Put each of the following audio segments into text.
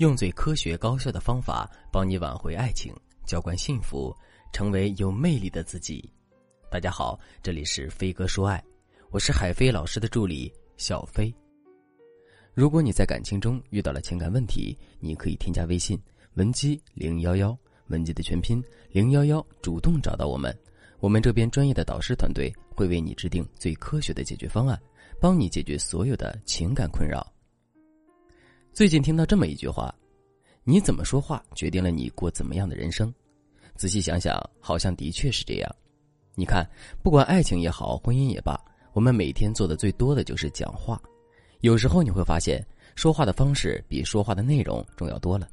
用最科学高效的方法帮你挽回爱情，浇灌幸福，成为有魅力的自己。大家好，这里是飞哥说爱，我是海飞老师的助理小飞。如果你在感情中遇到了情感问题，你可以添加微信文姬零幺幺，文姬的全拼零幺幺，主动找到我们，我们这边专业的导师团队会为你制定最科学的解决方案，帮你解决所有的情感困扰。最近听到这么一句话：“你怎么说话，决定了你过怎么样的人生。”仔细想想，好像的确是这样。你看，不管爱情也好，婚姻也罢，我们每天做的最多的就是讲话。有时候你会发现，说话的方式比说话的内容重要多了。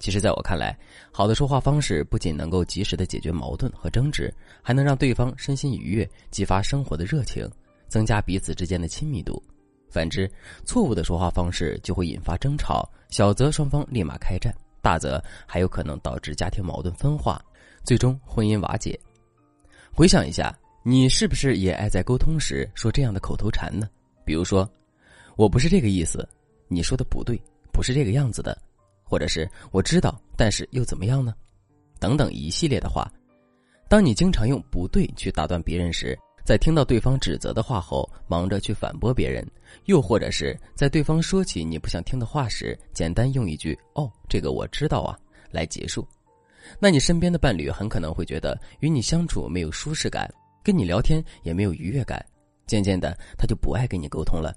其实，在我看来，好的说话方式不仅能够及时的解决矛盾和争执，还能让对方身心愉悦，激发生活的热情，增加彼此之间的亲密度。反之，错误的说话方式就会引发争吵，小则双方立马开战，大则还有可能导致家庭矛盾分化，最终婚姻瓦解。回想一下，你是不是也爱在沟通时说这样的口头禅呢？比如说：“我不是这个意思，你说的不对，不是这个样子的。”或者是“我知道，但是又怎么样呢？”等等一系列的话。当你经常用“不对”去打断别人时，在听到对方指责的话后，忙着去反驳别人，又或者是在对方说起你不想听的话时，简单用一句“哦，这个我知道啊”来结束，那你身边的伴侣很可能会觉得与你相处没有舒适感，跟你聊天也没有愉悦感，渐渐的他就不爱跟你沟通了，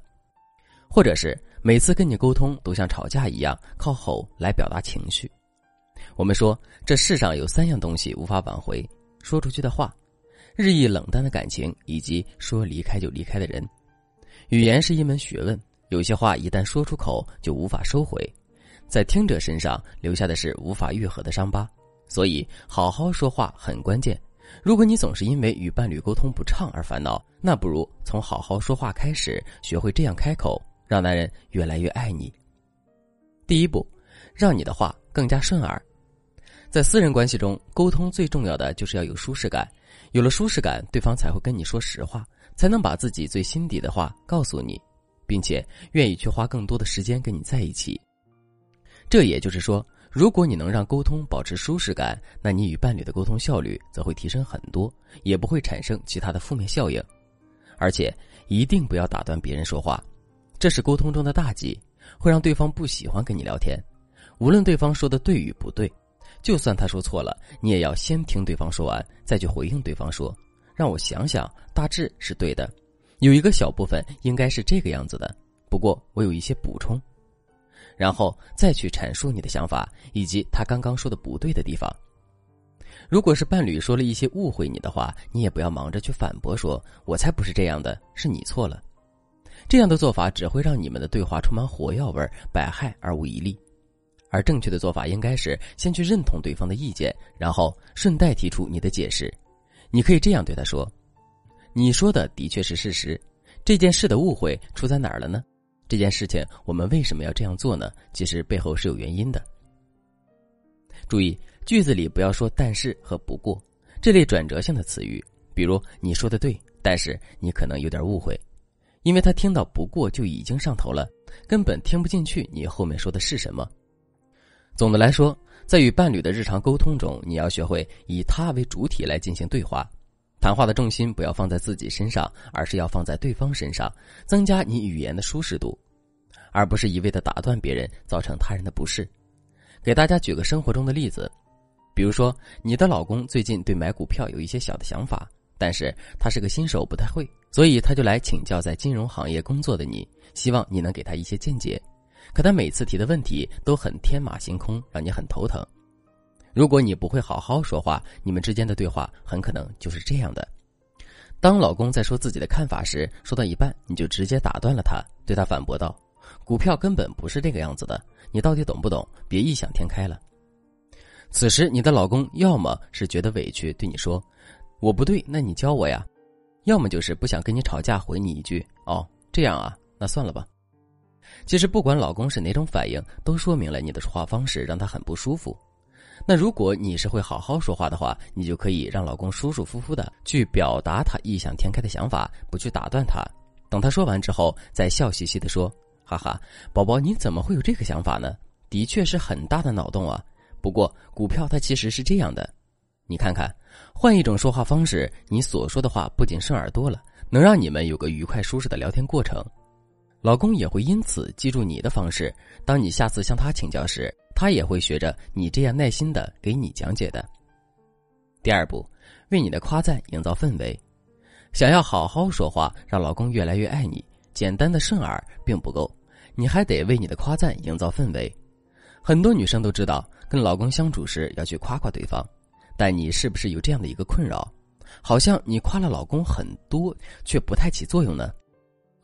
或者是每次跟你沟通都像吵架一样，靠吼来表达情绪。我们说，这世上有三样东西无法挽回：说出去的话。日益冷淡的感情，以及说离开就离开的人，语言是一门学问。有些话一旦说出口，就无法收回，在听者身上留下的是无法愈合的伤疤。所以，好好说话很关键。如果你总是因为与伴侣沟通不畅而烦恼，那不如从好好说话开始，学会这样开口，让男人越来越爱你。第一步，让你的话更加顺耳。在私人关系中，沟通最重要的就是要有舒适感。有了舒适感，对方才会跟你说实话，才能把自己最心底的话告诉你，并且愿意去花更多的时间跟你在一起。这也就是说，如果你能让沟通保持舒适感，那你与伴侣的沟通效率则会提升很多，也不会产生其他的负面效应。而且一定不要打断别人说话，这是沟通中的大忌，会让对方不喜欢跟你聊天。无论对方说的对与不对。就算他说错了，你也要先听对方说完，再去回应对方说：“让我想想，大致是对的，有一个小部分应该是这个样子的，不过我有一些补充。”然后再去阐述你的想法以及他刚刚说的不对的地方。如果是伴侣说了一些误会你的话，你也不要忙着去反驳，说：“我才不是这样的，是你错了。”这样的做法只会让你们的对话充满火药味，百害而无一利。而正确的做法应该是先去认同对方的意见，然后顺带提出你的解释。你可以这样对他说：“你说的的确是事实，这件事的误会出在哪儿了呢？这件事情我们为什么要这样做呢？其实背后是有原因的。”注意句子里不要说“但是”和“不过”这类转折性的词语，比如你说的对，但是你可能有点误会，因为他听到“不过”就已经上头了，根本听不进去你后面说的是什么。总的来说，在与伴侣的日常沟通中，你要学会以他为主体来进行对话，谈话的重心不要放在自己身上，而是要放在对方身上，增加你语言的舒适度，而不是一味的打断别人，造成他人的不适。给大家举个生活中的例子，比如说你的老公最近对买股票有一些小的想法，但是他是个新手，不太会，所以他就来请教在金融行业工作的你，希望你能给他一些见解。可他每次提的问题都很天马行空，让你很头疼。如果你不会好好说话，你们之间的对话很可能就是这样的：当老公在说自己的看法时，说到一半，你就直接打断了他，对他反驳道：“股票根本不是这个样子的，你到底懂不懂？别异想天开了。”此时，你的老公要么是觉得委屈，对你说：“我不对，那你教我呀。”要么就是不想跟你吵架，回你一句：“哦，这样啊，那算了吧。”其实不管老公是哪种反应，都说明了你的说话方式让他很不舒服。那如果你是会好好说话的话，你就可以让老公舒舒服服的去表达他异想天开的想法，不去打断他。等他说完之后，再笑嘻嘻的说：“哈哈，宝宝你怎么会有这个想法呢？的确是很大的脑洞啊。不过股票它其实是这样的，你看看，换一种说话方式，你所说的话不仅顺耳朵了，能让你们有个愉快舒适的聊天过程，老公也会因此记住你的方式。当你下次向他请教时，他也会学着你这样耐心的给你讲解的。第二步，为你的夸赞营造氛围。想要好好说话，让老公越来越爱你，简单的顺耳并不够，你还得为你的夸赞营造氛围。很多女生都知道，跟老公相处时要去夸夸对方，但你是不是有这样的一个困扰？好像你夸了老公很多，却不太起作用呢？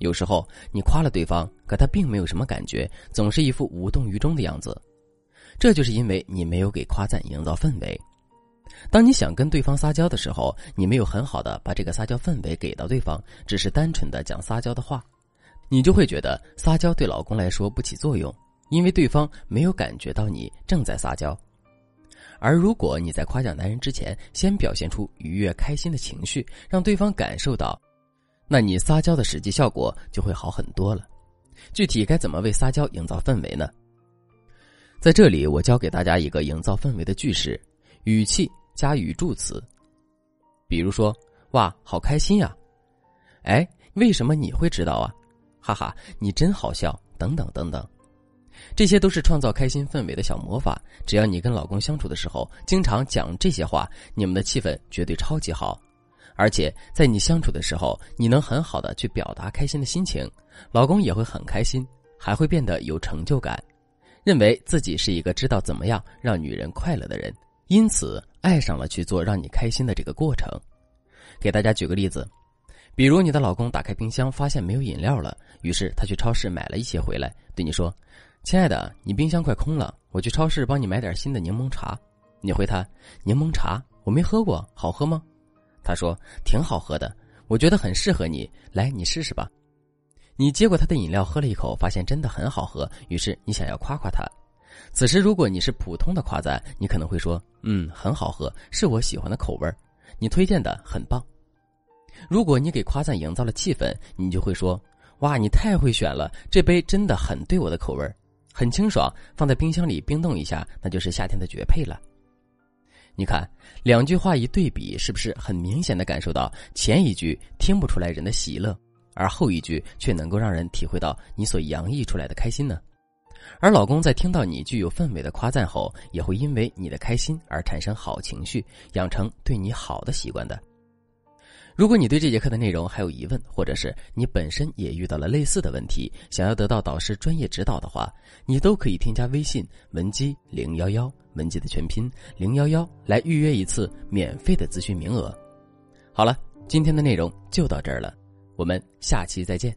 有时候你夸了对方，可他并没有什么感觉，总是一副无动于衷的样子。这就是因为你没有给夸赞营造氛围。当你想跟对方撒娇的时候，你没有很好的把这个撒娇氛围给到对方，只是单纯的讲撒娇的话，你就会觉得撒娇对老公来说不起作用，因为对方没有感觉到你正在撒娇。而如果你在夸奖男人之前，先表现出愉悦开心的情绪，让对方感受到，那你撒娇的实际效果就会好很多了。具体该怎么为撒娇营造氛围呢？在这里，我教给大家一个营造氛围的句式，语气。加语助词，比如说“哇，好开心呀！”哎，为什么你会知道啊？哈哈，你真好笑！等等等等，这些都是创造开心氛围的小魔法。只要你跟老公相处的时候，经常讲这些话，你们的气氛绝对超级好。而且在你相处的时候，你能很好的去表达开心的心情，老公也会很开心，还会变得有成就感，认为自己是一个知道怎么样让女人快乐的人。因此，爱上了去做让你开心的这个过程。给大家举个例子，比如你的老公打开冰箱发现没有饮料了，于是他去超市买了一些回来，对你说：“亲爱的，你冰箱快空了，我去超市帮你买点新的柠檬茶。”你回他：“柠檬茶我没喝过，好喝吗？”他说：“挺好喝的，我觉得很适合你，来，你试试吧。”你接过他的饮料喝了一口，发现真的很好喝，于是你想要夸夸他。此时，如果你是普通的夸赞，你可能会说：“嗯，很好喝，是我喜欢的口味儿，你推荐的很棒。”如果你给夸赞营造了气氛，你就会说：“哇，你太会选了，这杯真的很对我的口味儿，很清爽，放在冰箱里冰冻一下，那就是夏天的绝配了。”你看，两句话一对比，是不是很明显的感受到前一句听不出来人的喜乐，而后一句却能够让人体会到你所洋溢出来的开心呢？而老公在听到你具有氛围的夸赞后，也会因为你的开心而产生好情绪，养成对你好的习惯的。如果你对这节课的内容还有疑问，或者是你本身也遇到了类似的问题，想要得到导师专业指导的话，你都可以添加微信文姬零幺幺，文姬的全拼零幺幺，来预约一次免费的咨询名额。好了，今天的内容就到这儿了，我们下期再见。